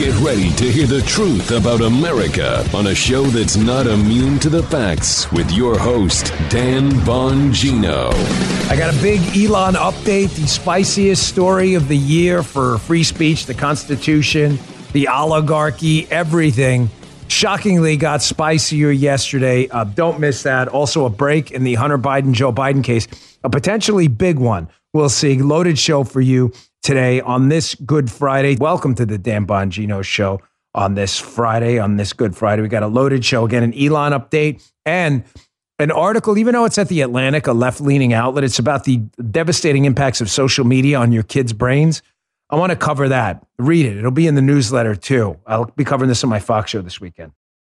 Get ready to hear the truth about America on a show that's not immune to the facts with your host, Dan Bongino. I got a big Elon update, the spiciest story of the year for free speech, the Constitution, the oligarchy, everything. Shockingly, got spicier yesterday. Uh, don't miss that. Also, a break in the Hunter Biden, Joe Biden case, a potentially big one. We'll see. Loaded show for you today on this Good Friday. Welcome to the Dan Bongino Show on this Friday, on this Good Friday. We got a loaded show again, an Elon update and an article, even though it's at the Atlantic, a left leaning outlet, it's about the devastating impacts of social media on your kids' brains. I want to cover that. Read it. It'll be in the newsletter too. I'll be covering this on my Fox show this weekend.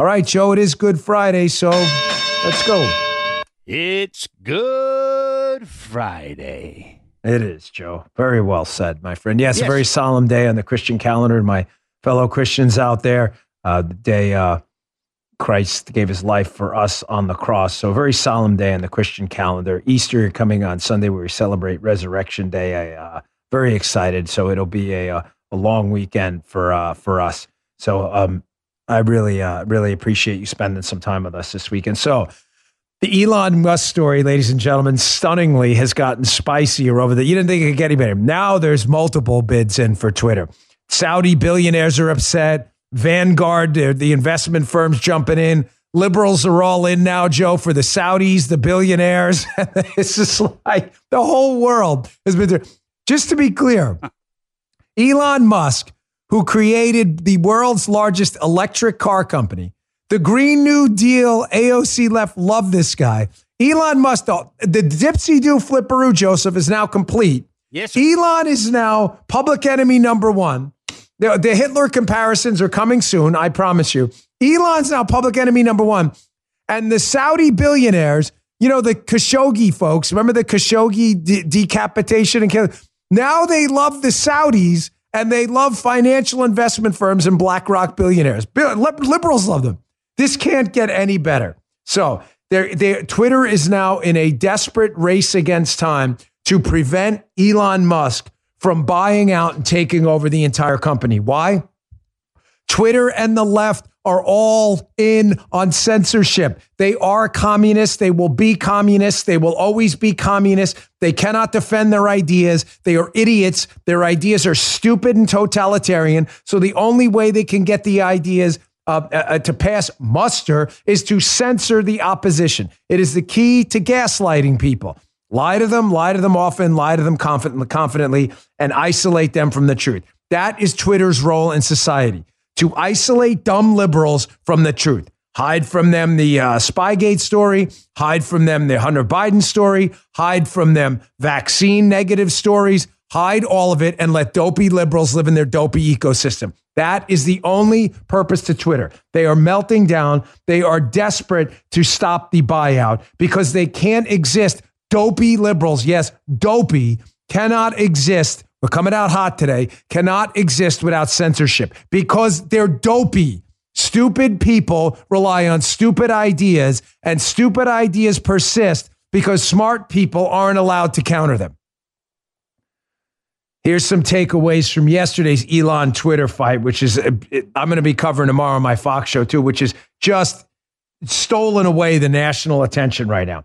All right, Joe, it is Good Friday, so let's go. It's Good Friday. It is, Joe. Very well said, my friend. Yes, Yes. a very solemn day on the Christian calendar. My fellow Christians out there, uh, the day uh, Christ gave his life for us on the cross. So, a very solemn day on the Christian calendar. Easter coming on Sunday, where we celebrate Resurrection Day. I uh, very excited. So, it'll be a uh, a long weekend for uh, for us. So, um, I really uh, really appreciate you spending some time with us this weekend. So. The Elon Musk story, ladies and gentlemen, stunningly has gotten spicier over the. You didn't think it could get any better. Now there's multiple bids in for Twitter. Saudi billionaires are upset. Vanguard, the investment firms jumping in. Liberals are all in now, Joe, for the Saudis, the billionaires. it's just like the whole world has been there. Just to be clear, Elon Musk, who created the world's largest electric car company, the Green New Deal, AOC left, love this guy. Elon Musk, the, the dipsy do flipperoo, Joseph, is now complete. Yes, sir. Elon is now public enemy number one. The, the Hitler comparisons are coming soon, I promise you. Elon's now public enemy number one. And the Saudi billionaires, you know, the Khashoggi folks, remember the Khashoggi de- decapitation and killing? Now they love the Saudis and they love financial investment firms and BlackRock billionaires. Liberals love them. This can't get any better. So they're, they Twitter is now in a desperate race against time to prevent Elon Musk from buying out and taking over the entire company. Why? Twitter and the left are all in on censorship. They are communists. They will be communists. They will always be communists. They cannot defend their ideas. They are idiots. Their ideas are stupid and totalitarian. So the only way they can get the ideas uh, uh, to pass muster is to censor the opposition. It is the key to gaslighting people. Lie to them, lie to them often, lie to them confidently, and isolate them from the truth. That is Twitter's role in society to isolate dumb liberals from the truth. Hide from them the uh, Spygate story, hide from them the Hunter Biden story, hide from them vaccine negative stories, hide all of it and let dopey liberals live in their dopey ecosystem. That is the only purpose to Twitter. They are melting down. They are desperate to stop the buyout because they can't exist. Dopey liberals, yes, dopey, cannot exist. We're coming out hot today, cannot exist without censorship because they're dopey. Stupid people rely on stupid ideas, and stupid ideas persist because smart people aren't allowed to counter them. Here's some takeaways from yesterday's Elon Twitter fight, which is, I'm going to be covering tomorrow on my Fox show too, which is just stolen away the national attention right now.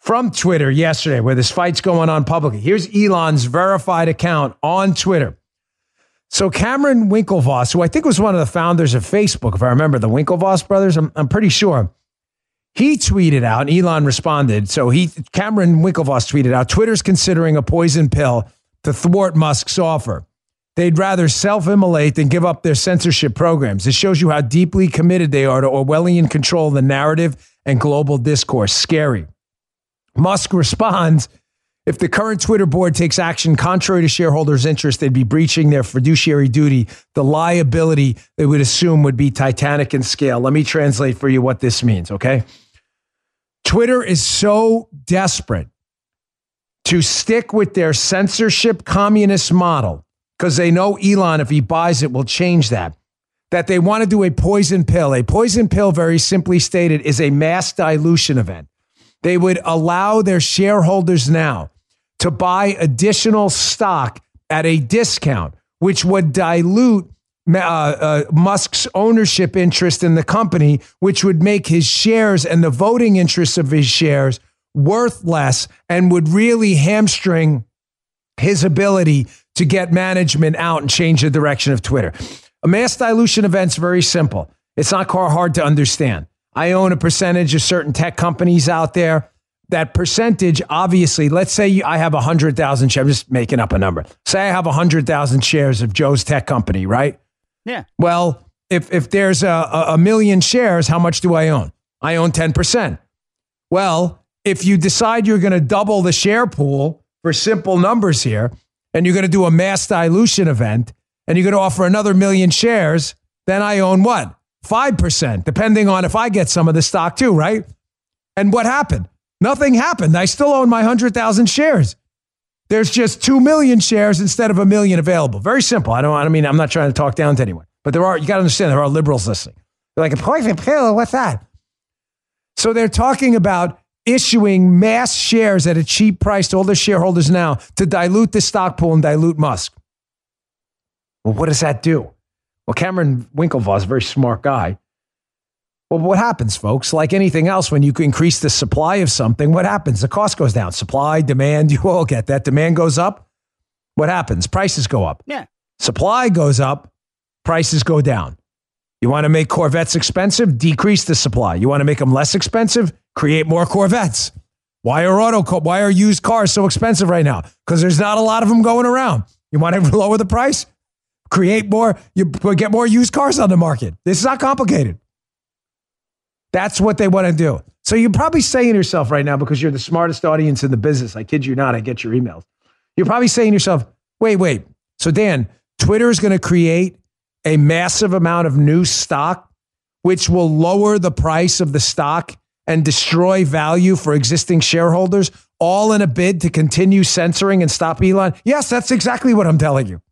From Twitter yesterday, where this fight's going on publicly. Here's Elon's verified account on Twitter. So Cameron Winklevoss, who I think was one of the founders of Facebook, if I remember the Winklevoss brothers, I'm, I'm pretty sure. He tweeted out, and Elon responded. So he Cameron Winklevoss tweeted out, Twitter's considering a poison pill to thwart Musk's offer. They'd rather self-immolate than give up their censorship programs. It shows you how deeply committed they are to Orwellian control of the narrative and global discourse. Scary. Musk responds if the current Twitter board takes action contrary to shareholders' interest, they'd be breaching their fiduciary duty. The liability they would assume would be titanic in scale. Let me translate for you what this means, okay? Twitter is so desperate to stick with their censorship communist model because they know Elon, if he buys it, will change that. That they want to do a poison pill. A poison pill, very simply stated, is a mass dilution event. They would allow their shareholders now to buy additional stock at a discount, which would dilute uh, uh, Musk's ownership interest in the company, which would make his shares and the voting interests of his shares worth less and would really hamstring his ability to get management out and change the direction of Twitter. A mass dilution event's very simple. It's not hard to understand. I own a percentage of certain tech companies out there. That percentage, obviously, let's say I have 100,000 shares. I'm just making up a number. Say I have 100,000 shares of Joe's tech company, right? Yeah. Well, if, if there's a, a million shares, how much do I own? I own 10%. Well, if you decide you're going to double the share pool for simple numbers here, and you're going to do a mass dilution event, and you're going to offer another million shares, then I own what? 5%, depending on if I get some of the stock too, right? And what happened? Nothing happened. I still own my 100,000 shares. There's just 2 million shares instead of a million available. Very simple. I don't, I don't mean, I'm not trying to talk down to anyone, but there are, you got to understand, there are liberals listening. They're like, a poison pill, what's that? So they're talking about issuing mass shares at a cheap price to all the shareholders now to dilute the stock pool and dilute Musk. Well, what does that do? Well, Cameron Winklevoss very smart guy. Well, what happens, folks? Like anything else, when you increase the supply of something, what happens? The cost goes down. Supply, demand, you all get that. Demand goes up. What happens? Prices go up. Yeah. Supply goes up. Prices go down. You want to make Corvettes expensive? Decrease the supply. You want to make them less expensive? Create more Corvettes. Why are auto? Why are used cars so expensive right now? Because there's not a lot of them going around. You want to lower the price? Create more, you get more used cars on the market. This is not complicated. That's what they want to do. So you're probably saying to yourself right now, because you're the smartest audience in the business, I kid you not, I get your emails. You're probably saying to yourself, wait, wait. So, Dan, Twitter is going to create a massive amount of new stock, which will lower the price of the stock and destroy value for existing shareholders, all in a bid to continue censoring and stop Elon? Yes, that's exactly what I'm telling you.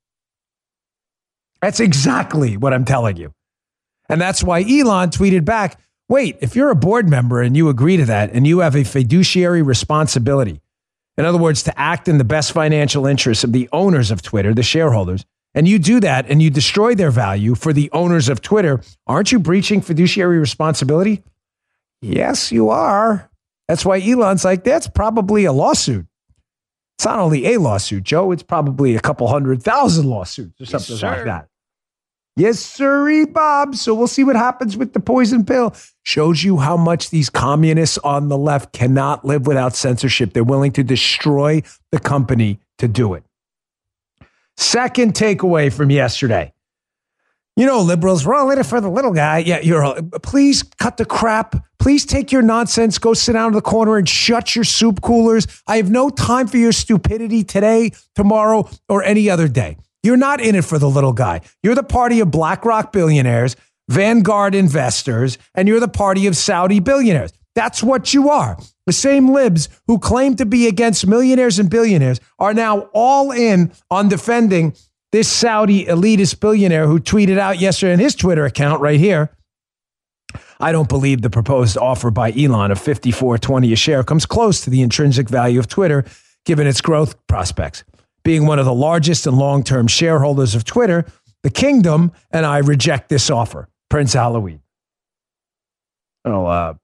That's exactly what I'm telling you. And that's why Elon tweeted back wait, if you're a board member and you agree to that and you have a fiduciary responsibility, in other words, to act in the best financial interests of the owners of Twitter, the shareholders, and you do that and you destroy their value for the owners of Twitter, aren't you breaching fiduciary responsibility? Yes, you are. That's why Elon's like, that's probably a lawsuit. It's not only a lawsuit, Joe, it's probably a couple hundred thousand lawsuits or something yes, like that. Yes, sirree, Bob. So we'll see what happens with the poison pill. Shows you how much these communists on the left cannot live without censorship. They're willing to destroy the company to do it. Second takeaway from yesterday you know, liberals, we're all in it for the little guy. Yeah, you're all, please cut the crap. Please take your nonsense, go sit down in the corner and shut your soup coolers. I have no time for your stupidity today, tomorrow, or any other day. You're not in it for the little guy. You're the party of BlackRock billionaires, Vanguard investors, and you're the party of Saudi billionaires. That's what you are. The same libs who claim to be against millionaires and billionaires are now all in on defending this Saudi elitist billionaire who tweeted out yesterday in his Twitter account right here. I don't believe the proposed offer by Elon of 54.20 a share comes close to the intrinsic value of Twitter given its growth prospects. Being one of the largest and long-term shareholders of Twitter, the kingdom and I reject this offer. Prince Alwaleed. Oh, uh,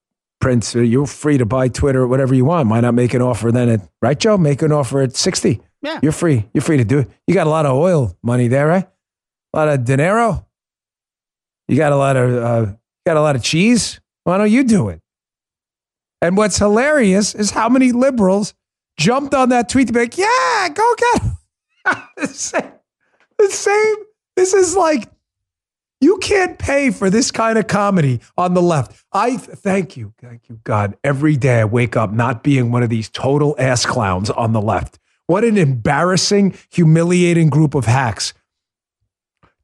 Prince, you're free to buy Twitter whatever you want. Why not make an offer then at right, Joe? Make an offer at 60. Yeah. You're free. You're free to do it. You got a lot of oil money there, right? A lot of dinero? You got a lot of uh, got a lot of cheese? Why don't you do it? And what's hilarious is how many liberals jumped on that tweet to be like, yeah, go get him. the, same, the same. This is like, you can't pay for this kind of comedy on the left. I thank you. Thank you, God. Every day I wake up not being one of these total ass clowns on the left. What an embarrassing, humiliating group of hacks.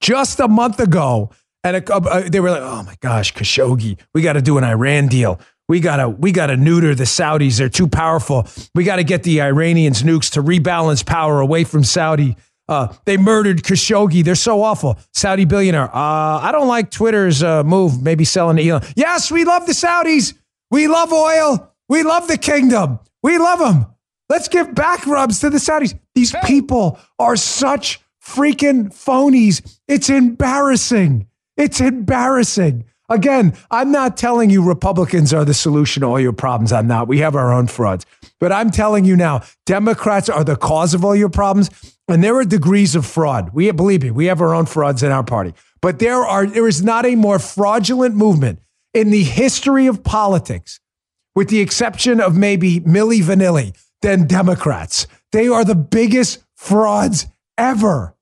Just a month ago, and a, uh, they were like, "Oh my gosh, Khashoggi, we got to do an Iran deal. We gotta we gotta neuter the Saudis. They're too powerful. We got to get the Iranians nukes to rebalance power away from Saudi. Uh, they murdered Khashoggi. They're so awful. Saudi billionaire. Uh, I don't like Twitter's uh, move. Maybe selling to Elon. Yes, we love the Saudis. We love oil. We love the kingdom. We love them. Let's give back rubs to the Saudis. These people are such freaking phonies. It's embarrassing. It's embarrassing. Again, I'm not telling you Republicans are the solution to all your problems. I'm not. We have our own frauds. But I'm telling you now, Democrats are the cause of all your problems. And there are degrees of fraud. We believe me, we have our own frauds in our party. But there are there is not a more fraudulent movement in the history of politics, with the exception of maybe Milli Vanilli, than Democrats. They are the biggest frauds ever.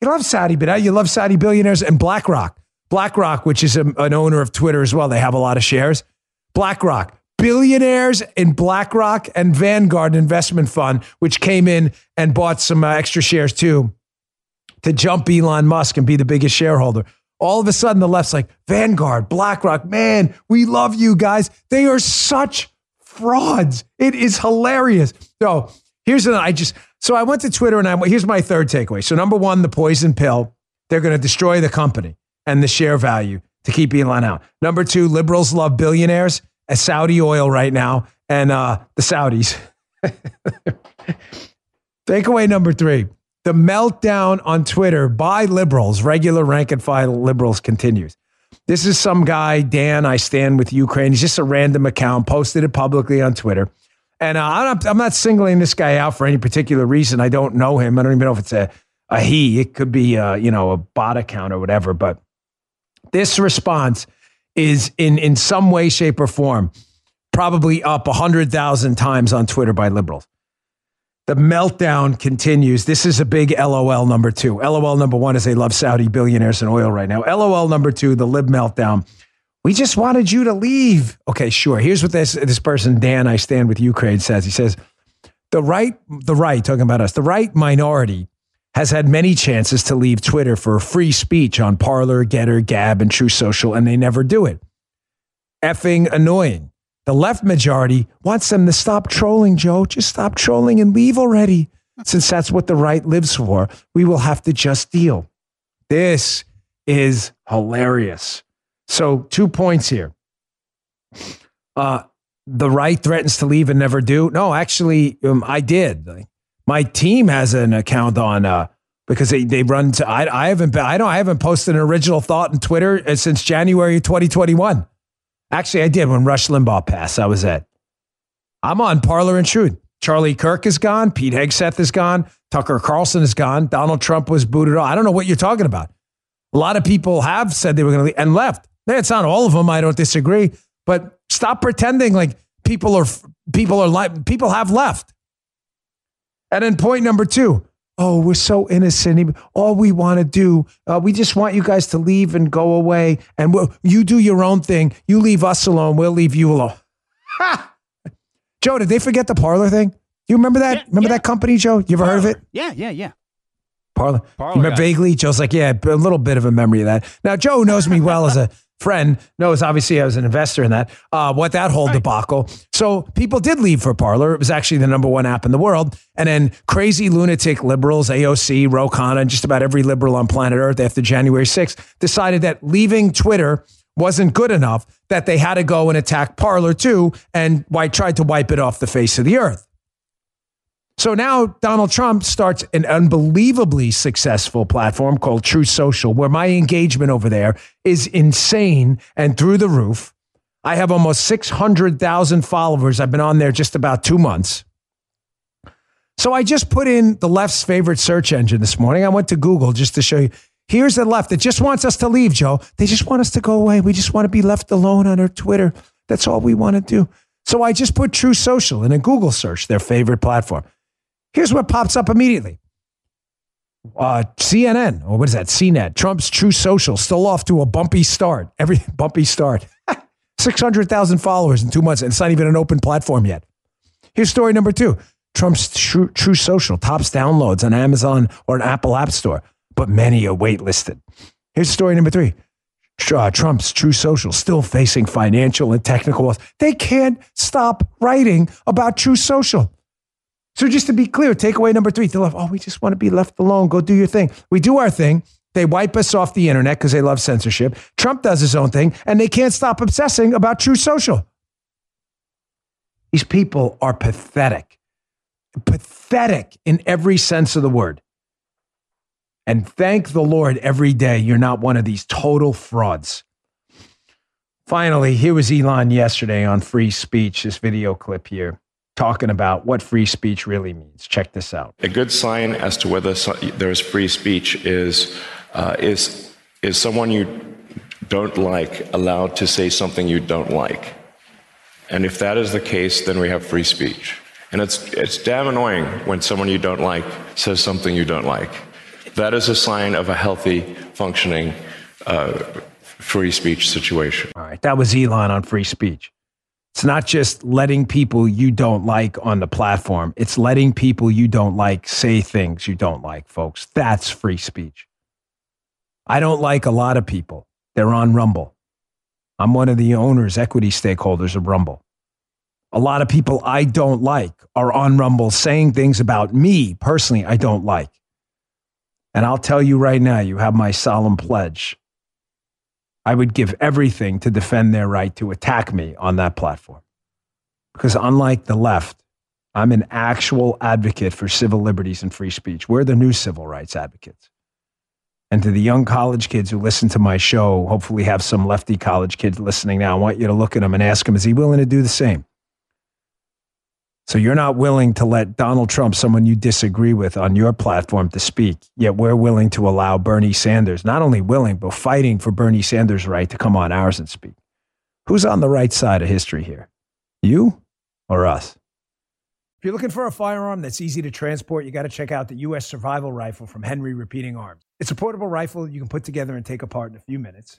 You love Saudi, but you love Saudi billionaires and BlackRock. BlackRock, which is a, an owner of Twitter as well, they have a lot of shares. BlackRock, billionaires in BlackRock and Vanguard Investment Fund, which came in and bought some uh, extra shares too to jump Elon Musk and be the biggest shareholder. All of a sudden, the left's like, Vanguard, BlackRock, man, we love you guys. They are such frauds. It is hilarious. So here's an, I just, so I went to Twitter and I, here's my third takeaway. So number one, the poison pill, they're going to destroy the company and the share value to keep Elon out. Number two, liberals love billionaires, as Saudi oil right now, and uh, the Saudis. Takeaway number three the meltdown on Twitter by liberals, regular rank and file liberals, continues. This is some guy, Dan, I stand with Ukraine. He's just a random account, posted it publicly on Twitter. And uh, I'm, not, I'm not singling this guy out for any particular reason. I don't know him. I don't even know if it's a, a he. It could be, a, you know, a bot account or whatever. But this response is in, in some way, shape, or form probably up 100,000 times on Twitter by liberals. The meltdown continues. This is a big LOL number two. LOL number one is they love Saudi billionaires and oil right now. LOL number two, the lib meltdown. We just wanted you to leave. Okay, sure. Here's what this this person, Dan, I stand with Ukraine, says. He says, the right, the right, talking about us, the right minority has had many chances to leave Twitter for free speech on Parler, Gettr, Gab, and Truth Social, and they never do it. Effing annoying. The left majority wants them to stop trolling, Joe. Just stop trolling and leave already. Since that's what the right lives for, we will have to just deal. This is hilarious. So, two points here. Uh, the right threatens to leave and never do. No, actually, um, I did. My team has an account on uh, because they, they run to I, I haven't been, I don't I haven't posted an original thought on Twitter uh, since January 2021. Actually, I did when Rush Limbaugh passed. I was at. I'm on Parler and Truth. Charlie Kirk is gone. Pete Hegseth is gone. Tucker Carlson is gone. Donald Trump was booted off. I don't know what you're talking about. A lot of people have said they were going to leave and left. It's not all of them. I don't disagree, but stop pretending like people are people are like people have left. And then point number two, oh, we're so innocent. All we want to do, uh, we just want you guys to leave and go away. And we'll, you do your own thing. You leave us alone. We'll leave you alone. Ha! Joe, did they forget the Parler thing? You remember that? Yeah, remember yeah. that company, Joe? You ever heard of it? Yeah, yeah, yeah. Parler. Parler You remember guy. vaguely? Joe's like, yeah, a little bit of a memory of that. Now, Joe knows me well as a friend, knows obviously I was an investor in that, uh, what that whole debacle. So people did leave for Parler. It was actually the number one app in the world. And then crazy lunatic liberals, AOC, Ro Khanna, and just about every liberal on planet Earth after January 6th decided that leaving Twitter wasn't good enough, that they had to go and attack Parler too, and why tried to wipe it off the face of the earth. So now Donald Trump starts an unbelievably successful platform called Truth Social, where my engagement over there is insane and through the roof. I have almost 600,000 followers. I've been on there just about two months. So I just put in the left's favorite search engine this morning. I went to Google just to show you. Here's the left that just wants us to leave, Joe. They just want us to go away. We just want to be left alone on our Twitter. That's all we want to do. So I just put Truth Social in a Google search, their favorite platform. Here's what pops up immediately. Uh, CNN, or what is that? CNET. Trump's Truth Social still off to a bumpy start. Every bumpy start. 600,000 followers in two months, and it's not even an open platform yet. Here's story number two Trump's True, Truth Social tops downloads on Amazon or an Apple App Store, but many are waitlisted. Here's story number three uh, Trump's Truth Social still facing financial and technical loss. They can't stop writing about Truth Social. So just to be clear, takeaway number three, they love, oh, we just want to be left alone. Go do your thing. We do our thing. They wipe us off the internet because they love censorship. Trump does his own thing, and they can't stop obsessing about Truth Social. These people are pathetic, pathetic in every sense of the word. And thank the Lord every day you're not one of these total frauds. Finally, here was Elon yesterday on free speech, this video clip here, talking about what free speech really means. Check this out. A good sign as to whether there's free speech is, uh, is, is someone you don't like allowed to say something you don't like. And if that is the case, then we have free speech. And it's, it's damn annoying when someone you don't like says something you don't like. That is a sign of a healthy, functioning uh, free speech situation. All right. That was Elon on free speech. It's not just letting people you don't like on the platform, it's letting people you don't like say things you don't like, folks. That's free speech. I don't like a lot of people. They're on Rumble. I'm one of the owners, equity stakeholders of Rumble. A lot of people I don't like are on Rumble saying things about me personally I don't like. And I'll tell you right now, you have my solemn pledge. I would give everything to defend their right to attack me on that platform. Because unlike the left, I'm an actual advocate for civil liberties and free speech. We're the new civil rights advocates. And to the young college kids who listen to my show, hopefully have some lefty college kids listening now, I want you to look at them and ask them, is he willing to do the same? So you're not willing to let Donald Trump, someone you disagree with, on your platform to speak, yet we're willing to allow Bernie Sanders, not only willing, but fighting for Bernie Sanders' right to come on ours and speak. Who's on the right side of history here? You or us? If you're looking for a firearm that's easy to transport, you got to check out the U.S. Survival Rifle from Henry Repeating Arms. It's a portable rifle you can put together and take apart in a few minutes.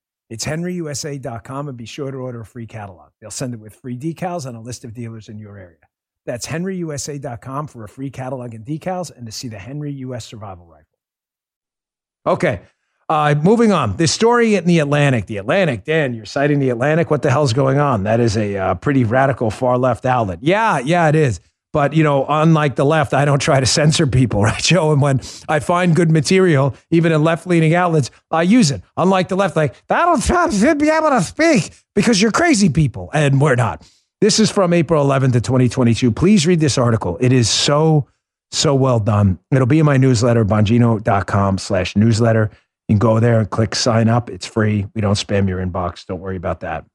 it's henryusa.com and be sure to order a free catalog. They'll send it with free decals and a list of dealers in your area. That's henryusa.com for a free catalog and decals and to see the Henry US Survival Rifle. Okay. Uh, moving on. This story in the Atlantic. The Atlantic, Dan, you're citing the Atlantic. What the hell's going on? That is a uh, pretty radical far left outlet. Yeah, yeah, it is. But, you know, unlike the left, I don't try to censor people, right, Joe? And when I find good material, even in left leaning outlets, I use it. Unlike the left, like, Donald Trump should be able to speak because you're crazy people. And we're not. This is from April 11th to 2022. Please read this article. It is so, so well done. It'll be in my newsletter, bongino.com slash newsletter. You can go there and click sign up. It's free. We don't spam your inbox. Don't worry about that.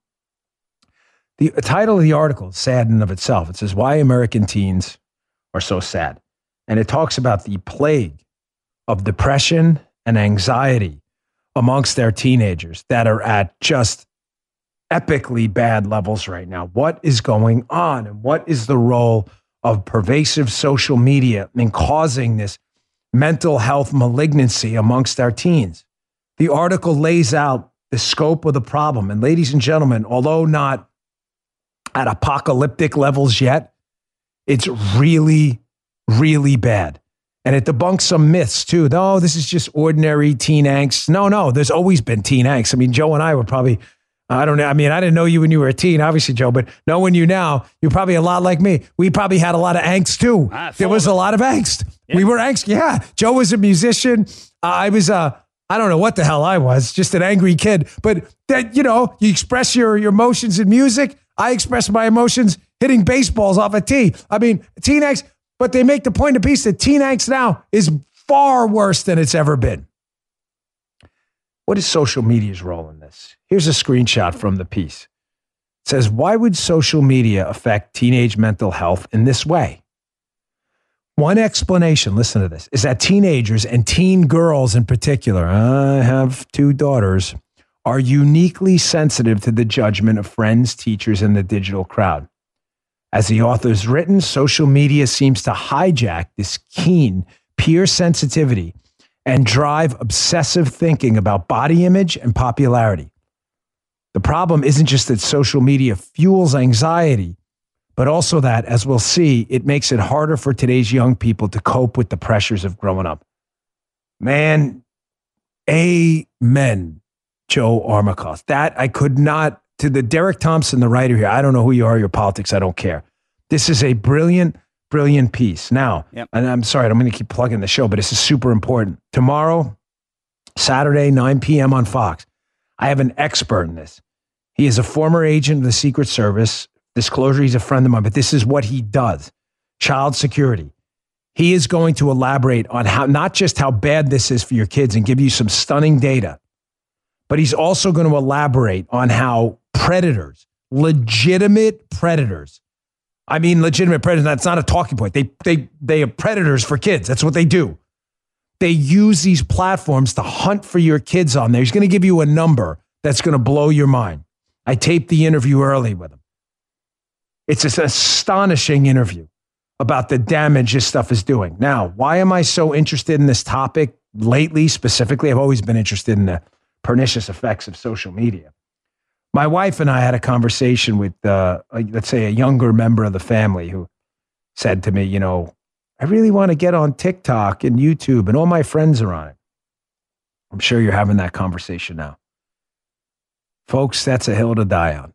The title of the article is sad in of itself. It says why American teens are so sad. And it talks about the plague of depression and anxiety amongst their teenagers that are at just epically bad levels right now. What is going on? And what is the role of pervasive social media in causing this mental health malignancy amongst our teens? The article lays out the scope of the problem. And ladies and gentlemen, although not at apocalyptic levels yet. It's really, really bad. And it debunks some myths too. No, this is just ordinary teen angst. No, no, there's always been teen angst. I mean, Joe and I were probably, I don't know. I mean, I didn't know you when you were a teen, obviously, Joe, but knowing you now, you're probably a lot like me. We probably had a lot of angst too. Ah, there was a lot of angst. Yeah. We were angst. Yeah. Joe was a musician. I was a, I don't know what the hell I was, just an angry kid. But that, you know, you express your, your emotions in music. I express my emotions hitting baseballs off a tee. I mean, angst, but they make the point of peace that angst now is far worse than it's ever been. What is social media's role in this? Here's a screenshot from the piece. It says, Why would social media affect teenage mental health in this way? One explanation, listen to this, is that teenagers and teen girls in particular, I have two daughters, are uniquely sensitive to the judgment of friends, teachers, and the digital crowd. As the author's written, social media seems to hijack this keen peer sensitivity and drive obsessive thinking about body image and popularity. The problem isn't just that social media fuels anxiety, but also that, as we'll see, it makes it harder for today's young people to cope with the pressures of growing up. Man, amen, Joe Armacost. That I could not, to the Derek Thompson, the writer here, I don't know who you are, your politics, I don't care. This is a brilliant, brilliant piece. Now, Yep. and I'm sorry, I'm going to keep plugging the show, but this is super important. Tomorrow, Saturday, 9 p.m. on Fox, I have an expert in this. He is a former agent of the Secret Service. Disclosure, he's a friend of mine, but this is what he does child security. He is going to elaborate on how, not just how bad this is for your kids and give you some stunning data, but he's also going to elaborate on how predators, legitimate predators, I mean, legitimate predators, that's not a talking point. They, they, they are predators for kids. That's what they do. They use these platforms to hunt for your kids on there. He's going to give you a number that's going to blow your mind. I taped the interview early with him. It's an astonishing interview about the damage this stuff is doing. Now, why am I so interested in this topic lately? Specifically, I've always been interested in the pernicious effects of social media. My wife and I had a conversation with, uh, a, let's say, a younger member of the family who said to me, you know, I really want to get on TikTok and YouTube, and all my friends are on it. I'm sure you're having that conversation now. Folks, that's a hill to die on.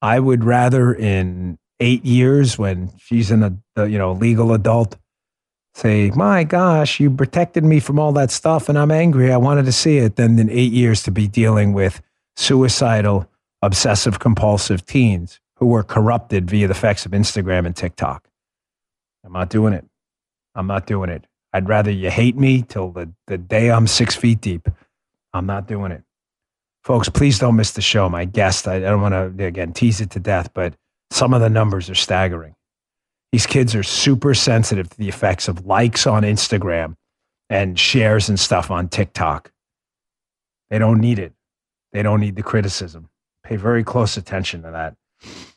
I would rather in eight years when she's in a, a you know legal adult say, "My gosh, you protected me from all that stuff, and I'm angry. I wanted to see it." Then in eight years to be dealing with suicidal, obsessive compulsive teens who were corrupted via the effects of Instagram and TikTok. I'm not doing it. I'm not doing it. I'd rather you hate me till the, the day I'm six feet deep. I'm not doing it. Folks, please don't miss the show. My guest, I, I don't want to, again, tease it to death, but some of the numbers are staggering. These kids are super sensitive to the effects of likes on Instagram and shares and stuff on TikTok. They don't need it. They don't need the criticism. Pay very close attention to that.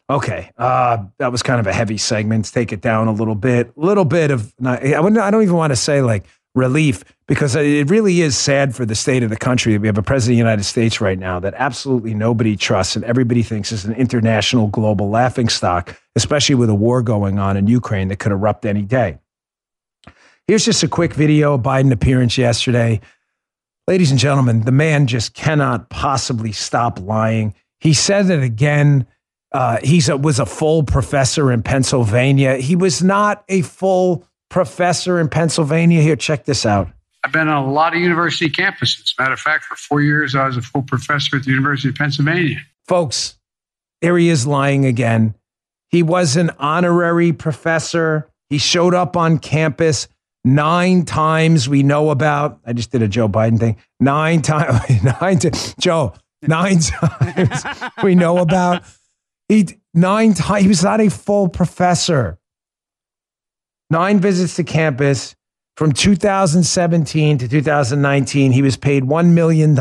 Okay, uh, that was kind of a heavy segment. Let's take it down a little bit. A little bit of I wouldn't, I don't even want to say like relief because it really is sad for the state of the country that we have a president of the United States right now that absolutely nobody trusts and everybody thinks is an international global laughing stock, especially with a war going on in Ukraine that could erupt any day. Here's just a quick video of Biden appearance yesterday. Ladies and gentlemen, the man just cannot possibly stop lying. He said it again. Uh, he was a full professor in Pennsylvania. He was not a full professor in Pennsylvania. Here, check this out. I've been on a lot of university campuses. Matter of fact, for four years, I was a full professor at the University of Pennsylvania. Folks, there he is lying again. He was an honorary professor. He showed up on campus nine times. We know about. I just did a Joe Biden thing. Nine times. Nine to Joe. Nine times we know about. He nine times. He was not a full professor. Nine visits to campus from 2017 to 2019. He was paid $1 million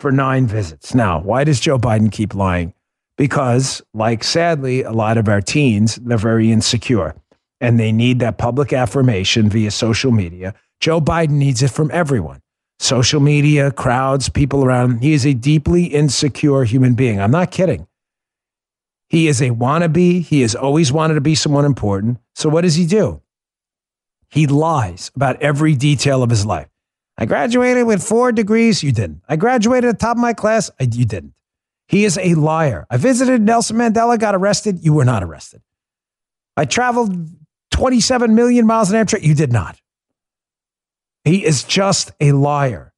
for nine visits. Now, why does Joe Biden keep lying? Because, like sadly, a lot of our teens, they're very insecure and they need that public affirmation via social media. Joe Biden needs it from everyone social media, crowds, people around. He is a deeply insecure human being. I'm not kidding. He is a wannabe. He has always wanted to be someone important. So, what does he do? He lies about every detail of his life. I graduated with four degrees. You didn't. I graduated at the top of my class. I, you didn't. He is a liar. I visited Nelson Mandela, got arrested. You were not arrested. I traveled 27 million miles an Amtrak. You did not. He is just a liar.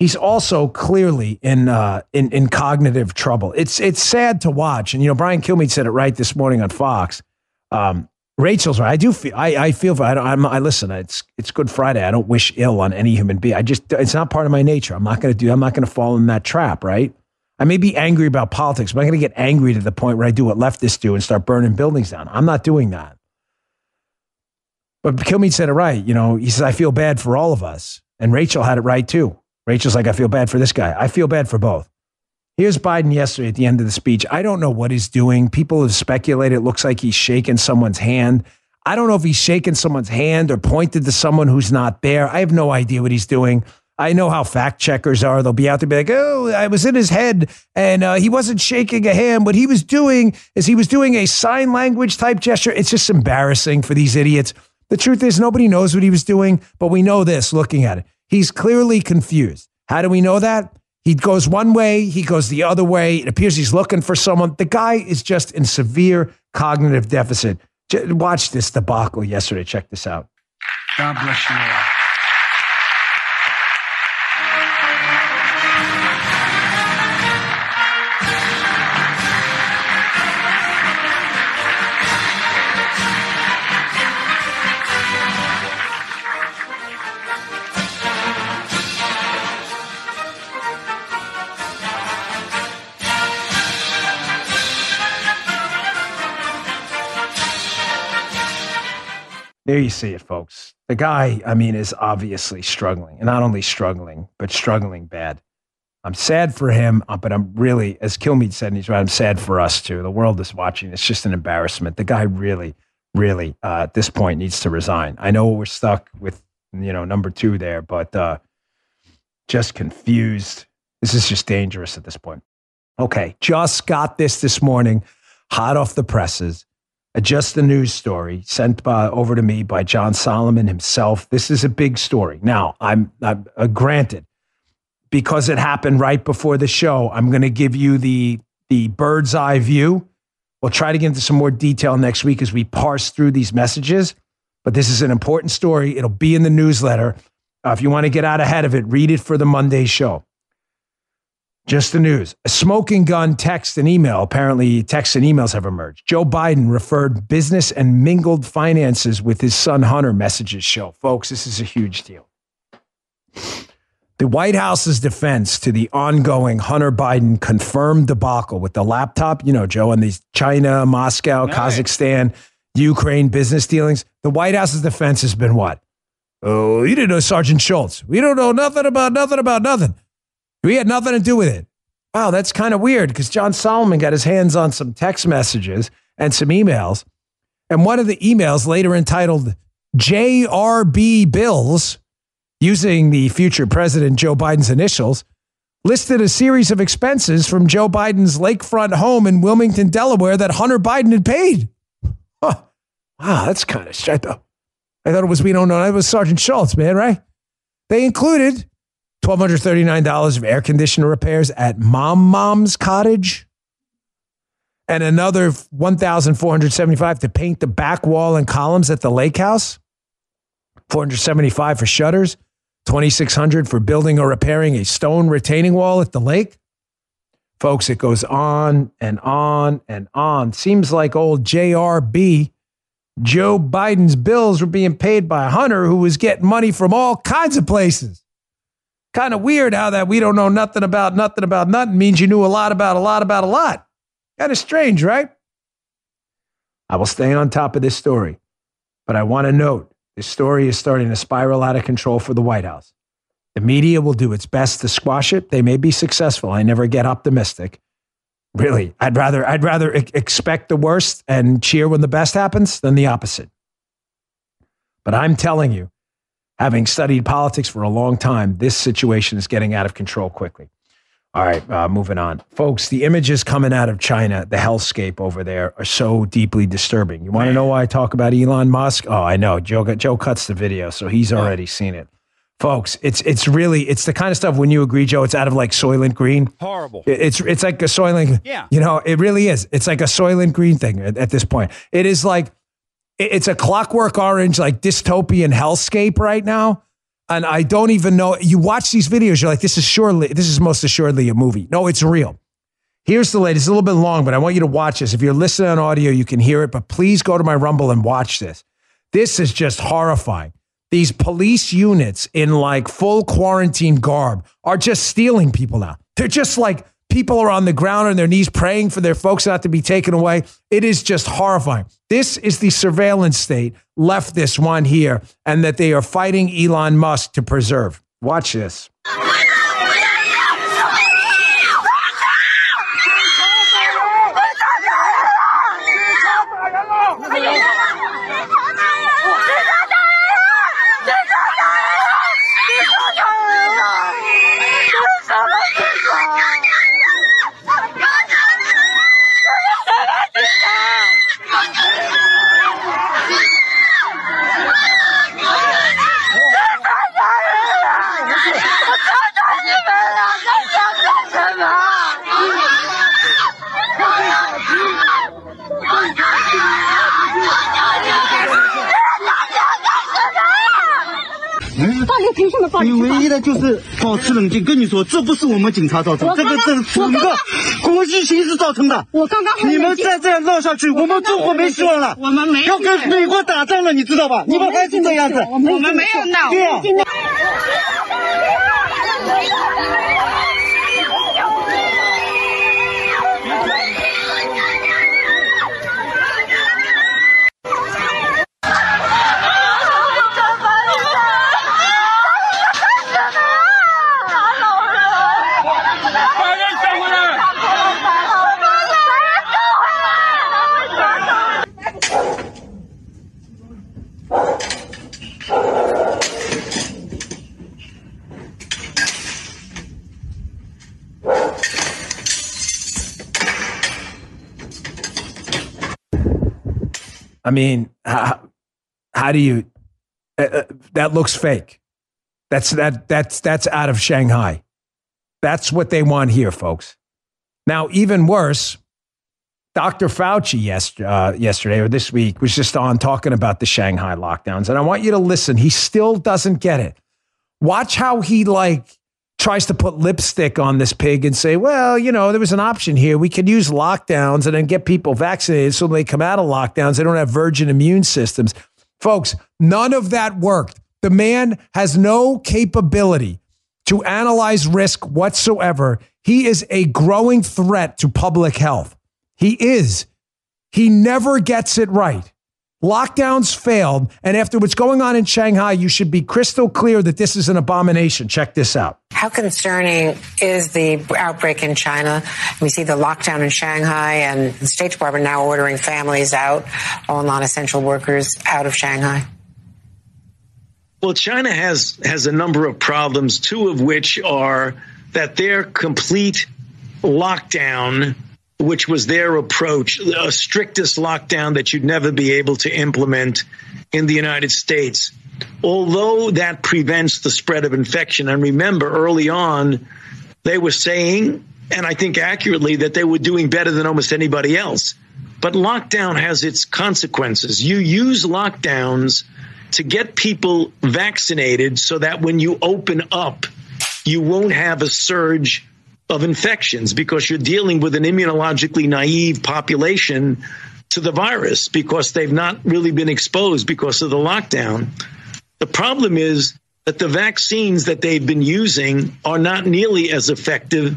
He's also clearly in uh, in in cognitive trouble. It's it's sad to watch, and you know Brian Kilmeade said it right this morning on Fox. Um, Rachel's right. I do feel. I, I feel. I, I'm, I listen. It's it's Good Friday. I don't wish ill on any human being. I just. It's not part of my nature. I'm not going to do. I'm not going to fall in that trap. Right. I may be angry about politics, but I'm going to get angry to the point where I do what leftists do and start burning buildings down. I'm not doing that. But Kilmeade said it right. You know, he says I feel bad for all of us, and Rachel had it right too. Rachel's like, I feel bad for this guy. I feel bad for both. Here's Biden yesterday at the end of the speech. I don't know what he's doing. People have speculated it looks like he's shaking someone's hand. I don't know if he's shaking someone's hand or pointed to someone who's not there. I have no idea what he's doing. I know how fact checkers are. They'll be out there be like, oh, I was in his head and uh, he wasn't shaking a hand. What he was doing is he was doing a sign language type gesture. It's just embarrassing for these idiots. The truth is, nobody knows what he was doing, but we know this looking at it. He's clearly confused. How do we know that? He goes one way, he goes the other way. It appears he's looking for someone. The guy is just in severe cognitive deficit. Watch this debacle yesterday. Check this out. God bless you all. There you see it, folks. The guy, I mean, is obviously struggling, and not only struggling, but struggling bad. I'm sad for him, uh, but I'm really, as Kilmeade said, and he's right, I'm sad for us too. The world is watching. It's just an embarrassment. The guy really, really, uh, at this point, needs to resign. I know we're stuck with, you know, number two there, but uh, just confused. This is just dangerous at this point. Okay, just got this this morning, hot off the presses just the news story sent by, over to me by John Solomon himself. This is a big story. Now, I'm, I'm uh, granted because it happened right before the show. I'm going to give you the the bird's eye view. We'll try to get into some more detail next week as we parse through these messages. But this is an important story. It'll be in the newsletter. Uh, if you want to get out ahead of it, read it for the Monday show. Just the news. A smoking gun text and email. Apparently, texts and emails have emerged. Joe Biden referred business and mingled finances with his son Hunter, messages show. Folks, this is a huge deal. The White House's defense to the ongoing Hunter Biden confirmed debacle with the laptop, you know, Joe, and these China, Moscow, nice. Kazakhstan, Ukraine business dealings. The White House's defense has been what? Oh, you didn't know Sergeant Schultz. We don't know nothing about nothing about nothing. We had nothing to do with it. Wow, that's kind of weird because John Solomon got his hands on some text messages and some emails. And one of the emails, later entitled JRB Bills, using the future President Joe Biden's initials, listed a series of expenses from Joe Biden's lakefront home in Wilmington, Delaware that Hunter Biden had paid. Huh. Wow, that's kind of straight though. I thought it was, we don't know, it was Sergeant Schultz, man, right? They included $1,239 of air conditioner repairs at Mom Mom's cottage. And another 1475 to paint the back wall and columns at the lake house. 475 for shutters. 2600 for building or repairing a stone retaining wall at the lake. Folks it goes on and on and on. Seems like old jrb joe biden's bills were being paid by hunter who was getting money from all kinds of places Kind of weird how that we don't know nothing about nothing about nothing means you knew a lot about a lot about a lot. Kind of strange, right? I will stay on top of this story, but I want to note this story is starting to spiral out of control for the White House. The media will do its best to squash it. They may be successful. I never get optimistic. Really, I'd rather I'd rather expect the worst and cheer when the best happens than the opposite. But I'm telling you, having studied politics for a long time, this situation is getting out of control quickly. All right, uh, moving on. Folks, the images coming out of China, the hellscape over there, are so deeply disturbing. You want to know why I talk about Elon Musk? Oh, I know. Joe, Joe cuts the video, so he's already seen it. Folks, it's it's really it's the kind of stuff when you agree, Joe. It's out of like Soylent Green. Horrible. It's it's like a Soylent. Yeah. You know, it really is. It's like a Soylent Green thing at, at this point. It is like it's a clockwork orange, like dystopian hellscape right now. and I don't even know. You watch these videos, you're like, this is surely, this is most assuredly a movie. No, it's real. Here's the latest. It's a little bit long, but I want you to watch this. If you're listening on audio, you can hear it, but please go to my Rumble and watch this. This is just horrifying. These police units in like full quarantine garb are just stealing people now. They're just like people are on the ground on their knees praying for their folks not to be taken away. It is just horrifying. This is the surveillance state left this one here and that they are fighting Elon Musk to preserve. Watch this. 你唯一的就是保持冷静，跟你说，这不是我们警察造成，这个这是整个国际形势造成的。我刚刚你们再这样闹下去，我们中国没希望了。我们没要跟美国打仗了，你知道吧？你们还是这样子。我们没有闹。对 I mean, how, how do you? Uh, uh, that looks fake. That's that that's that's out of Shanghai. That's what they want here, folks. Now, even worse, Dr. Fauci yes, uh, yesterday or this week was just on talking about the Shanghai lockdowns, and I want you to listen. He still doesn't get it. Watch how he like tries to put lipstick on this pig and say, well, you know, there was an option here. We could use lockdowns and then get people vaccinated so they come out of lockdowns, they don't have virgin immune systems. Folks, none of that worked. The man has no capability to analyze risk whatsoever. He is a growing threat to public health. He is. He never gets it right. Lockdowns failed. And after what's going on in Shanghai, you should be crystal clear that this is an abomination. Check this out. How concerning is the outbreak in China? We see the lockdown in Shanghai and the State Department now ordering families out, all non essential workers out of Shanghai. Well, China has has a number of problems, two of which are that their complete lockdown which was their approach, a strictest lockdown that you'd never be able to implement in the United States. Although that prevents the spread of infection, and remember early on, they were saying, and I think accurately, that they were doing better than almost anybody else. But lockdown has its consequences. You use lockdowns to get people vaccinated so that when you open up, you won't have a surge of infections because you're dealing with an immunologically naive population to the virus because they've not really been exposed because of the lockdown. The problem is that the vaccines that they've been using are not nearly as effective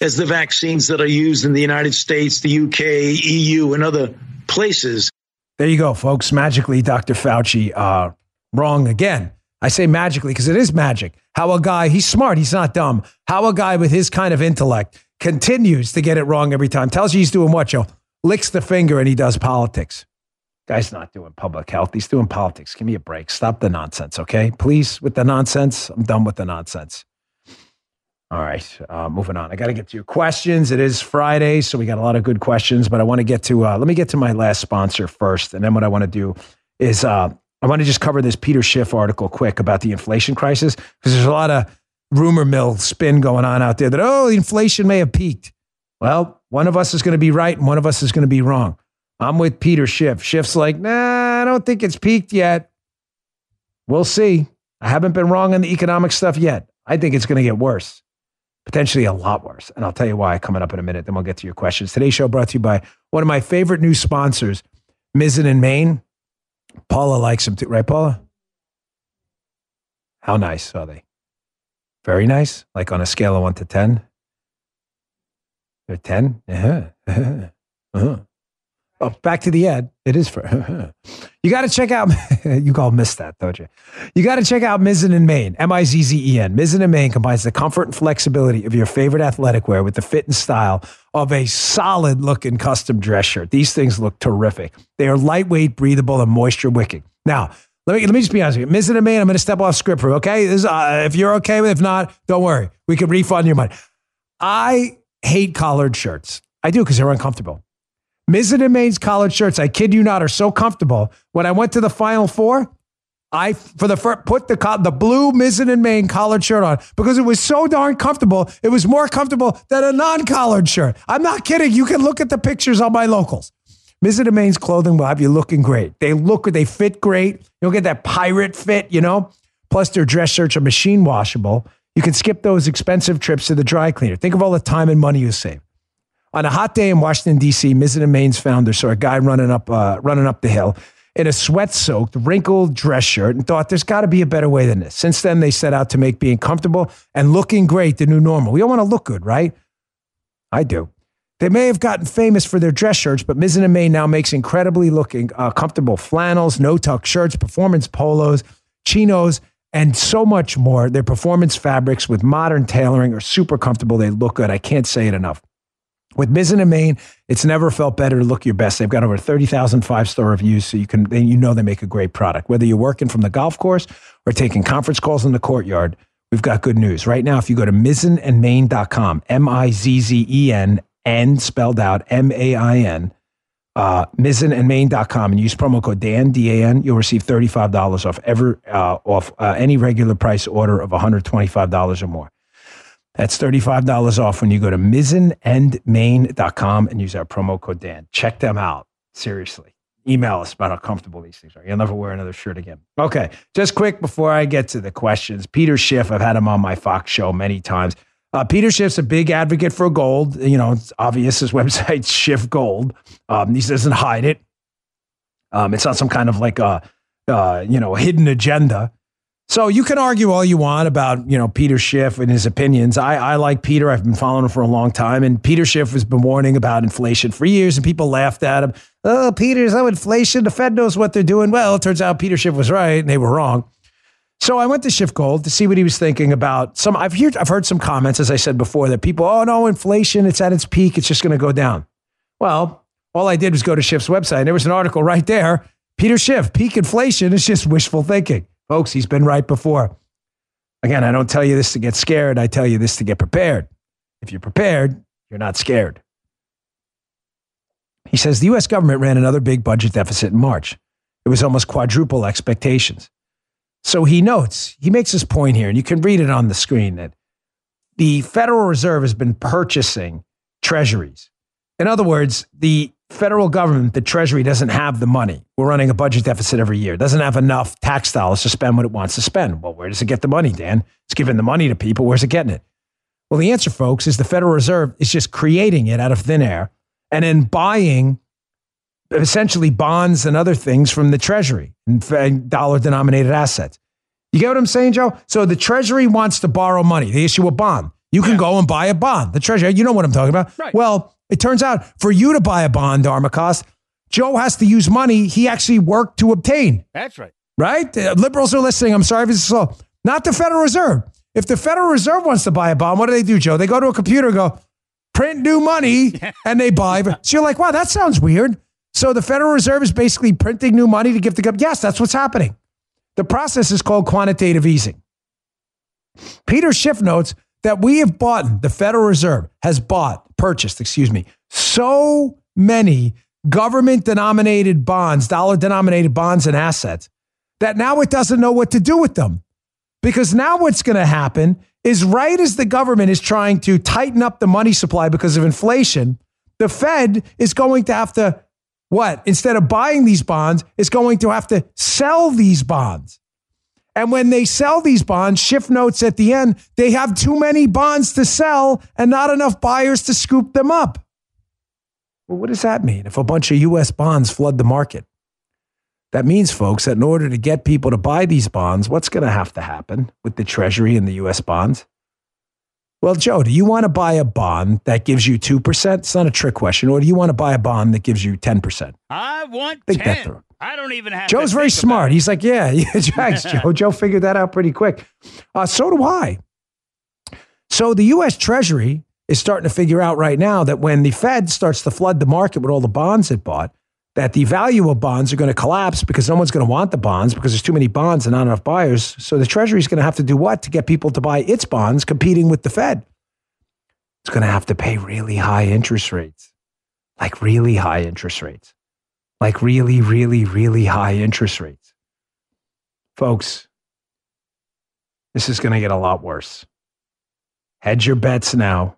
as the vaccines that are used in the United States, the UK, EU, and other places. There you go, folks. Magically, Dr. Fauci, uh, wrong again. I say magically because it is magic. How a guy, he's smart, he's not dumb. How a guy with his kind of intellect continues to get it wrong every time. Tells you he's doing what, Joe? Licks the finger and he does politics. Guy's not doing public health. He's doing politics. Give me a break. Stop the nonsense, okay? Please, with the nonsense. I'm done with the nonsense. All right, uh, moving on. I got to get to your questions. It is Friday, so we got a lot of good questions, but I want to get to, uh, let me get to my last sponsor first. And then what I want to do is uh, I want to just cover this Peter Schiff article quick about the inflation crisis because there's a lot of rumor mill spin going on out there that, oh, inflation may have peaked. Well, one of us is going to be right and one of us is going to be wrong. I'm with Peter Schiff. Schiff's like, nah, I don't think it's peaked yet. We'll see. I haven't been wrong on the economic stuff yet. I think it's going to get worse, potentially a lot worse. And I'll tell you why coming up in a minute. Then we'll get to your questions. Today's show brought to you by one of my favorite new sponsors, Mizzen and Main. Paula likes them too, right, Paula? How nice are they? Very nice. Like on a scale of one to 10. They're 10? Uh-huh. Uh-huh. Oh, back to the ad. It is for. you got to check out. you all missed that, don't you? You got to check out Mizzen and Main. M I Z Z E N. Mizzen and Main combines the comfort and flexibility of your favorite athletic wear with the fit and style of a solid looking custom dress shirt. These things look terrific. They are lightweight, breathable, and moisture wicking. Now, let me let me just be honest with you. Mizzen and Main, I'm going to step off script for okay. This, uh, if you're okay with, it, if not, don't worry. We can refund your money. I hate collared shirts. I do because they're uncomfortable. Mizzen and Main's collared shirts, I kid you not, are so comfortable. When I went to the Final Four, I for the first, put the the blue Mizzen and Main collared shirt on because it was so darn comfortable. It was more comfortable than a non-collared shirt. I'm not kidding. You can look at the pictures on my locals. Mizzen and Main's clothing will have you looking great. They look, they fit great. You'll get that pirate fit, you know. Plus, their dress shirts are machine washable. You can skip those expensive trips to the dry cleaner. Think of all the time and money you save. On a hot day in Washington D.C., Mizzen and Main's founder saw a guy running up uh, running up the hill in a sweat-soaked, wrinkled dress shirt and thought there's got to be a better way than this. Since then, they set out to make being comfortable and looking great the new normal. We all want to look good, right? I do. They may have gotten famous for their dress shirts, but Mizzen and Main now makes incredibly looking, uh, comfortable flannels, no-tuck shirts, performance polos, chinos, and so much more. Their performance fabrics with modern tailoring are super comfortable. They look good. I can't say it enough. With Mizzen and Main, it's never felt better to look your best. They've got over 30,000 five star reviews, so you can you know they make a great product. Whether you're working from the golf course or taking conference calls in the courtyard, we've got good news. Right now, if you go to mizzenandmain.com, M I Z Z E N, and spelled out M A I N, uh, mizzenandmain.com, and use promo code Dan, D A N, you'll receive $35 off, ever, uh, off uh, any regular price order of $125 or more. That's $35 off when you go to mizzenandmain.com and use our promo code Dan. Check them out. Seriously. Email us about how comfortable these things are. You'll never wear another shirt again. Okay. Just quick before I get to the questions. Peter Schiff, I've had him on my Fox show many times. Uh, Peter Schiff's a big advocate for gold. You know, it's obvious his website's Schiff Gold. Um, he doesn't hide it. Um, it's not some kind of like a, uh, you know, hidden agenda. So you can argue all you want about, you know, Peter Schiff and his opinions. I, I like Peter. I've been following him for a long time. And Peter Schiff has been warning about inflation for years, and people laughed at him. Oh, Peter's no inflation. The Fed knows what they're doing. Well, it turns out Peter Schiff was right and they were wrong. So I went to Schiff Gold to see what he was thinking about some. I've heard I've heard some comments, as I said before, that people, oh no, inflation, it's at its peak, it's just going to go down. Well, all I did was go to Schiff's website, and there was an article right there. Peter Schiff, peak inflation is just wishful thinking. Folks, he's been right before. Again, I don't tell you this to get scared. I tell you this to get prepared. If you're prepared, you're not scared. He says the US government ran another big budget deficit in March. It was almost quadruple expectations. So he notes, he makes this point here, and you can read it on the screen that the Federal Reserve has been purchasing treasuries. In other words, the federal government, the Treasury doesn't have the money. We're running a budget deficit every year. It doesn't have enough tax dollars to spend what it wants to spend. Well, where does it get the money, Dan? It's giving the money to people. Where's it getting it? Well, the answer, folks, is the Federal Reserve is just creating it out of thin air and then buying essentially bonds and other things from the Treasury and dollar denominated assets. You get what I'm saying, Joe? So the Treasury wants to borrow money. They issue a bond. You can yeah. go and buy a bond. The Treasury, you know what I'm talking about. Right. Well, it turns out for you to buy a bond, Armacost, Joe has to use money he actually worked to obtain. That's right. Right? Uh, liberals are listening. I'm sorry if it's slow. Not the Federal Reserve. If the Federal Reserve wants to buy a bond, what do they do, Joe? They go to a computer and go, print new money, and they buy. So you're like, wow, that sounds weird. So the Federal Reserve is basically printing new money to give the government. Yes, that's what's happening. The process is called quantitative easing. Peter Schiff notes that we have bought, the Federal Reserve has bought, purchased, excuse me, so many government denominated bonds, dollar denominated bonds and assets that now it doesn't know what to do with them. Because now what's going to happen is right as the government is trying to tighten up the money supply because of inflation, the Fed is going to have to, what? Instead of buying these bonds, is going to have to sell these bonds. And when they sell these bonds, Schiff notes at the end, they have too many bonds to sell and not enough buyers to scoop them up. Well, what does that mean if a bunch of US bonds flood the market? That means, folks, that in order to get people to buy these bonds, what's going to have to happen with the Treasury and the US bonds? Well, Joe, do you want to buy a bond that gives you 2%? It's not a trick question. Or do you want to buy a bond that gives you 10%? I want Think 10. that through. I don't even have Joe's very smart. He's like, yeah, yeah, thanks, Joe. Joe figured that out pretty quick. Uh, so do I. So the U.S. Treasury is starting to figure out right now that when the Fed starts to flood the market with all the bonds it bought, that the value of bonds are going to collapse because no one's going to want the bonds because there's too many bonds and not enough buyers. So the Treasury is going to have to do what to get people to buy its bonds, competing with the Fed? It's going to have to pay really high interest rates, like really high interest rates like really, really, really high interest rates. Folks, this is going to get a lot worse. Hedge your bets now.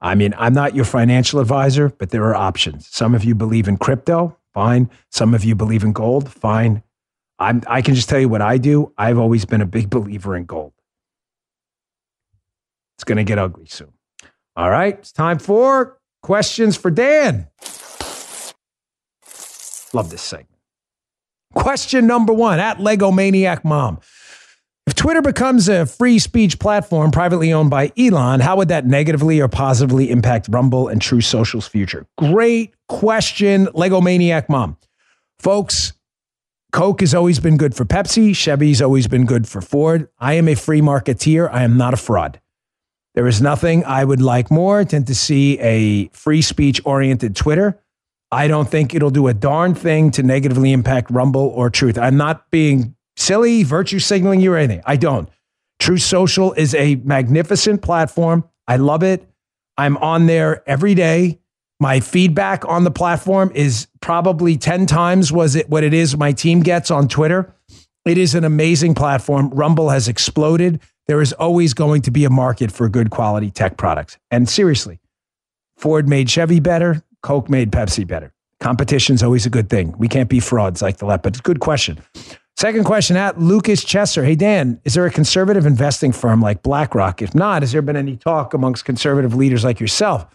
I mean, I'm not your financial advisor, but there are options. Some of you believe in crypto, fine. Some of you believe in gold, fine. I'm, I can just tell you what I do. I've always been a big believer in gold. It's going to get ugly soon. All right, it's time for questions for Dan. Love this segment. Question number one at Lego Maniac Mom. If Twitter becomes a free speech platform privately owned by Elon, how would that negatively or positively impact Rumble and Truth Social's future? Great question, Lego Maniac Mom. Folks, Coke has always been good for Pepsi. Chevy's always been good for Ford. I am a free marketeer. I am not a fraud. There is nothing I would like more than to see a free speech oriented Twitter. I don't think it'll do a darn thing to negatively impact Rumble or Truth. I'm not being silly, virtue signaling you or anything. I don't. Truth Social is a magnificent platform. I love it. I'm on there every day. My feedback on the platform is probably 10 times was it what it is my team gets on Twitter. It is an amazing platform. Rumble has exploded. There is always going to be a market for good quality tech products. And seriously, Ford made Chevy better. Coke made Pepsi better. Competition's always a good thing. We can't be frauds like the a good question. Second question at Lucas Chesser. Hey, Dan, is there a conservative investing firm like BlackRock? If not, has there been any talk amongst conservative leaders like yourself?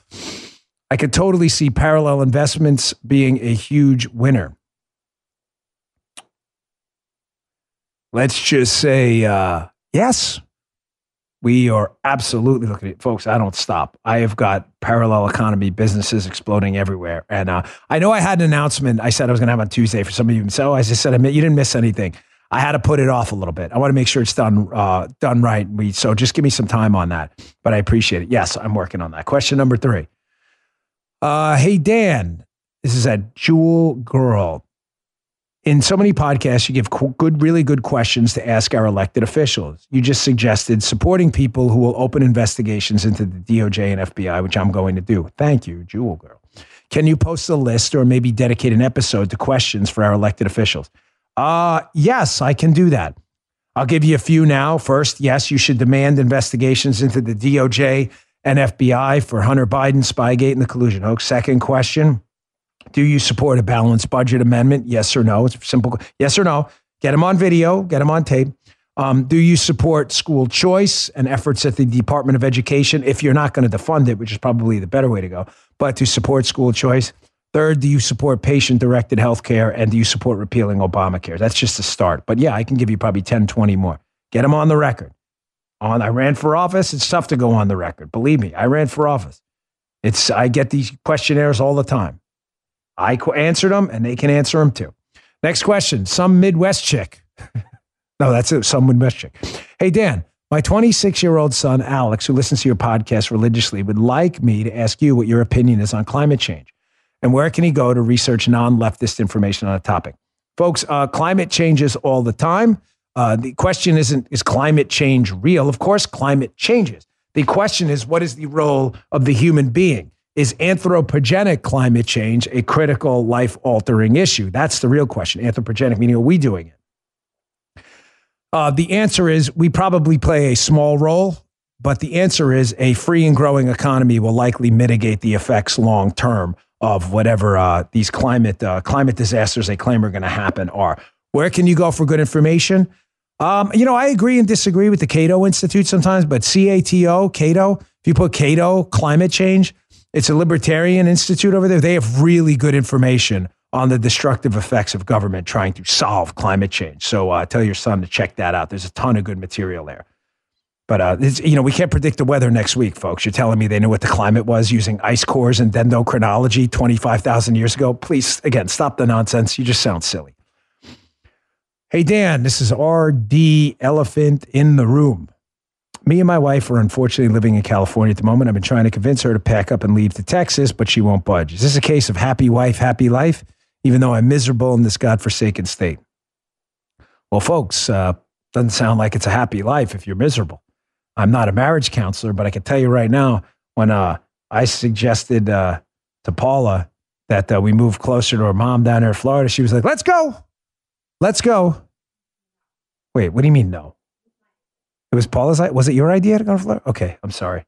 I could totally see parallel investments being a huge winner. Let's just say uh, yes. We are absolutely looking at it. folks. I don't stop. I have got parallel economy businesses exploding everywhere, and uh, I know I had an announcement. I said I was going to have on Tuesday for some of you. So I just said, I you didn't miss anything. I had to put it off a little bit. I want to make sure it's done uh, done right. We so just give me some time on that. But I appreciate it. Yes, I'm working on that. Question number three. Uh, hey Dan, this is a Jewel Girl. In so many podcasts, you give good, really good questions to ask our elected officials. You just suggested supporting people who will open investigations into the DOJ and FBI, which I'm going to do. Thank you, Jewel Girl. Can you post a list or maybe dedicate an episode to questions for our elected officials? Uh, yes, I can do that. I'll give you a few now. First, yes, you should demand investigations into the DOJ and FBI for Hunter Biden, Spygate, and the collusion hoax. Second question Do you support a balanced budget amendment? Yes or no? It's simple. Yes or no? Get them on video, get them on tape. Um, do you support school choice and efforts at the Department of Education if you're not going to defund it, which is probably the better way to go, but to support school choice? Third, do you support patient directed health care and do you support repealing Obamacare? That's just a start. But yeah, I can give you probably 10, 20 more. Get them on the record. On I ran for office, it's tough to go on the record. Believe me, I ran for office. It's I get these questionnaires all the time. I answered them and they can answer them too. Next question, some Midwest chick. no, that's it, some Midwest chick. Hey Dan, my 26-year-old son Alex, who listens to your podcast religiously, would like me to ask you what your opinion is on climate change. And where can he go to research non leftist information on a topic? Folks, uh, climate changes all the time. Uh, the question isn't, is climate change real? Of course, climate changes. The question is, what is the role of the human being? Is anthropogenic climate change a critical life altering issue? That's the real question. Anthropogenic, meaning are we doing it? Uh, the answer is we probably play a small role, but the answer is a free and growing economy will likely mitigate the effects long term of whatever uh, these climate uh, climate disasters they claim are going to happen are. Where can you go for good information? Um, you know, I agree and disagree with the Cato Institute sometimes, but CATO, Cato, if you put Cato, climate change, it's a libertarian institute over there. They have really good information on the destructive effects of government trying to solve climate change. So uh, tell your son to check that out. There's a ton of good material there. But uh, you know, we can't predict the weather next week, folks. You're telling me they knew what the climate was using ice cores and dendrochronology 25,000 years ago. Please, again, stop the nonsense. You just sound silly. Hey, Dan, this is RD Elephant in the Room. Me and my wife are unfortunately living in California at the moment. I've been trying to convince her to pack up and leave to Texas, but she won't budge. Is this a case of happy wife, happy life, even though I'm miserable in this godforsaken state? Well, folks, uh, doesn't sound like it's a happy life if you're miserable. I'm not a marriage counselor, but I can tell you right now, when uh, I suggested uh, to Paula that uh, we move closer to her mom down there in Florida, she was like, let's go. Let's go. Wait, what do you mean no? It was Paula's idea. Was it your idea to go to Florida? Okay, I'm sorry.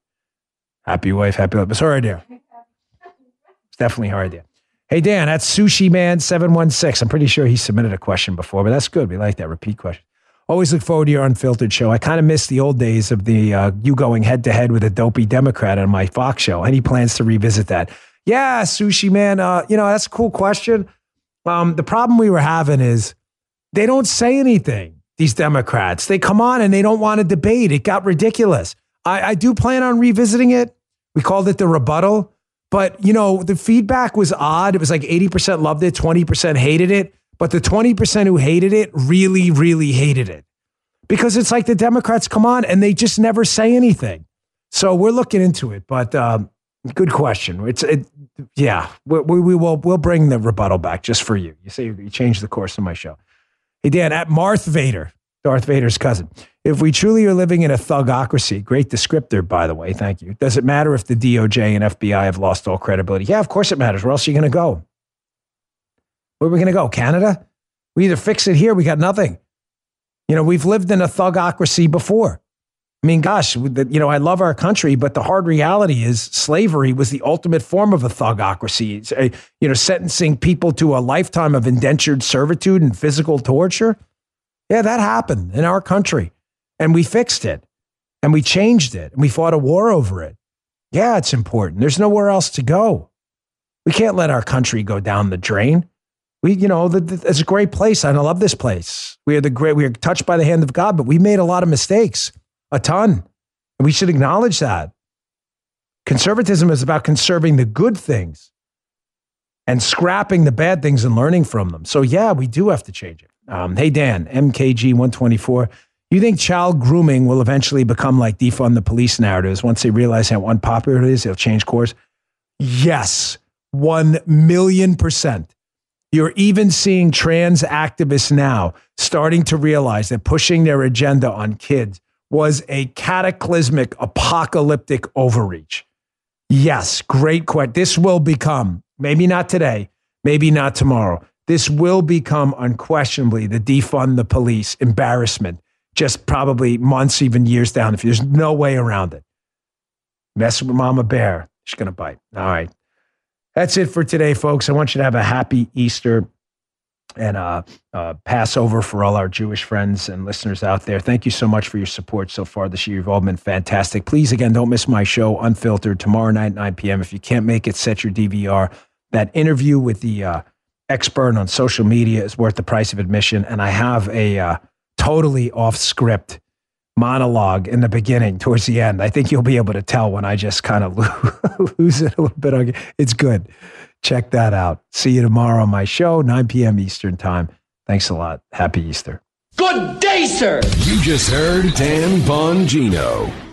Happy wife, happy life. It's her idea. It's definitely her idea. Hey, Dan, that's Sushi Man 716. I'm pretty sure he submitted a question before, but that's good. We like that repeat question. Always look forward to your unfiltered show. I kind of miss the old days of the uh, you going head to head with a dopey Democrat on my Fox show. Any plans to revisit that? Yeah, sushi man. Uh, you know that's a cool question. Um, the problem we were having is they don't say anything. These Democrats, they come on and they don't want to debate. It got ridiculous. I, I do plan on revisiting it. We called it the rebuttal, but you know the feedback was odd. It was like eighty percent loved it, twenty percent hated it. But the 20% who hated it really, really hated it because it's like the Democrats come on and they just never say anything. So we're looking into it. But um, good question. It's it, yeah. We, we, we, will we'll bring the rebuttal back just for you. You say you changed the course of my show. Hey Dan, at Marth Vader, Darth Vader's cousin. If we truly are living in a thugocracy, great descriptor, by the way, thank you. Does it matter if the DOJ and FBI have lost all credibility? Yeah, of course it matters. Where else are you going to go? Where are we going to go? Canada? We either fix it here, we got nothing. You know, we've lived in a thugocracy before. I mean, gosh, you know, I love our country, but the hard reality is slavery was the ultimate form of a thugocracy. A, you know, sentencing people to a lifetime of indentured servitude and physical torture. Yeah, that happened in our country. And we fixed it and we changed it and we fought a war over it. Yeah, it's important. There's nowhere else to go. We can't let our country go down the drain we, you know, the, the, it's a great place. I love this place. We are the great, we are touched by the hand of God, but we made a lot of mistakes, a ton. And we should acknowledge that. Conservatism is about conserving the good things and scrapping the bad things and learning from them. So, yeah, we do have to change it. Um, hey, Dan, MKG 124. You think child grooming will eventually become like defund the police narratives once they realize how unpopular it is? They'll change course. Yes, 1 million percent. You're even seeing trans activists now starting to realize that pushing their agenda on kids was a cataclysmic, apocalyptic overreach. Yes, great question. This will become, maybe not today, maybe not tomorrow. This will become unquestionably the defund the police embarrassment, just probably months, even years down. If there's no way around it, mess with Mama Bear, she's going to bite. All right. That's it for today, folks. I want you to have a happy Easter and uh, uh, Passover for all our Jewish friends and listeners out there. Thank you so much for your support so far this year. You've all been fantastic. Please, again, don't miss my show, Unfiltered, tomorrow night, 9 p.m. If you can't make it, set your DVR. That interview with the uh, expert on social media is worth the price of admission. And I have a uh, totally off script monologue in the beginning towards the end. I think you'll be able to tell when I just kind of lose it a little bit. It's good. Check that out. See you tomorrow on my show, 9 p.m. Eastern Time. Thanks a lot. Happy Easter. Good day, sir. You just heard Dan Bongino.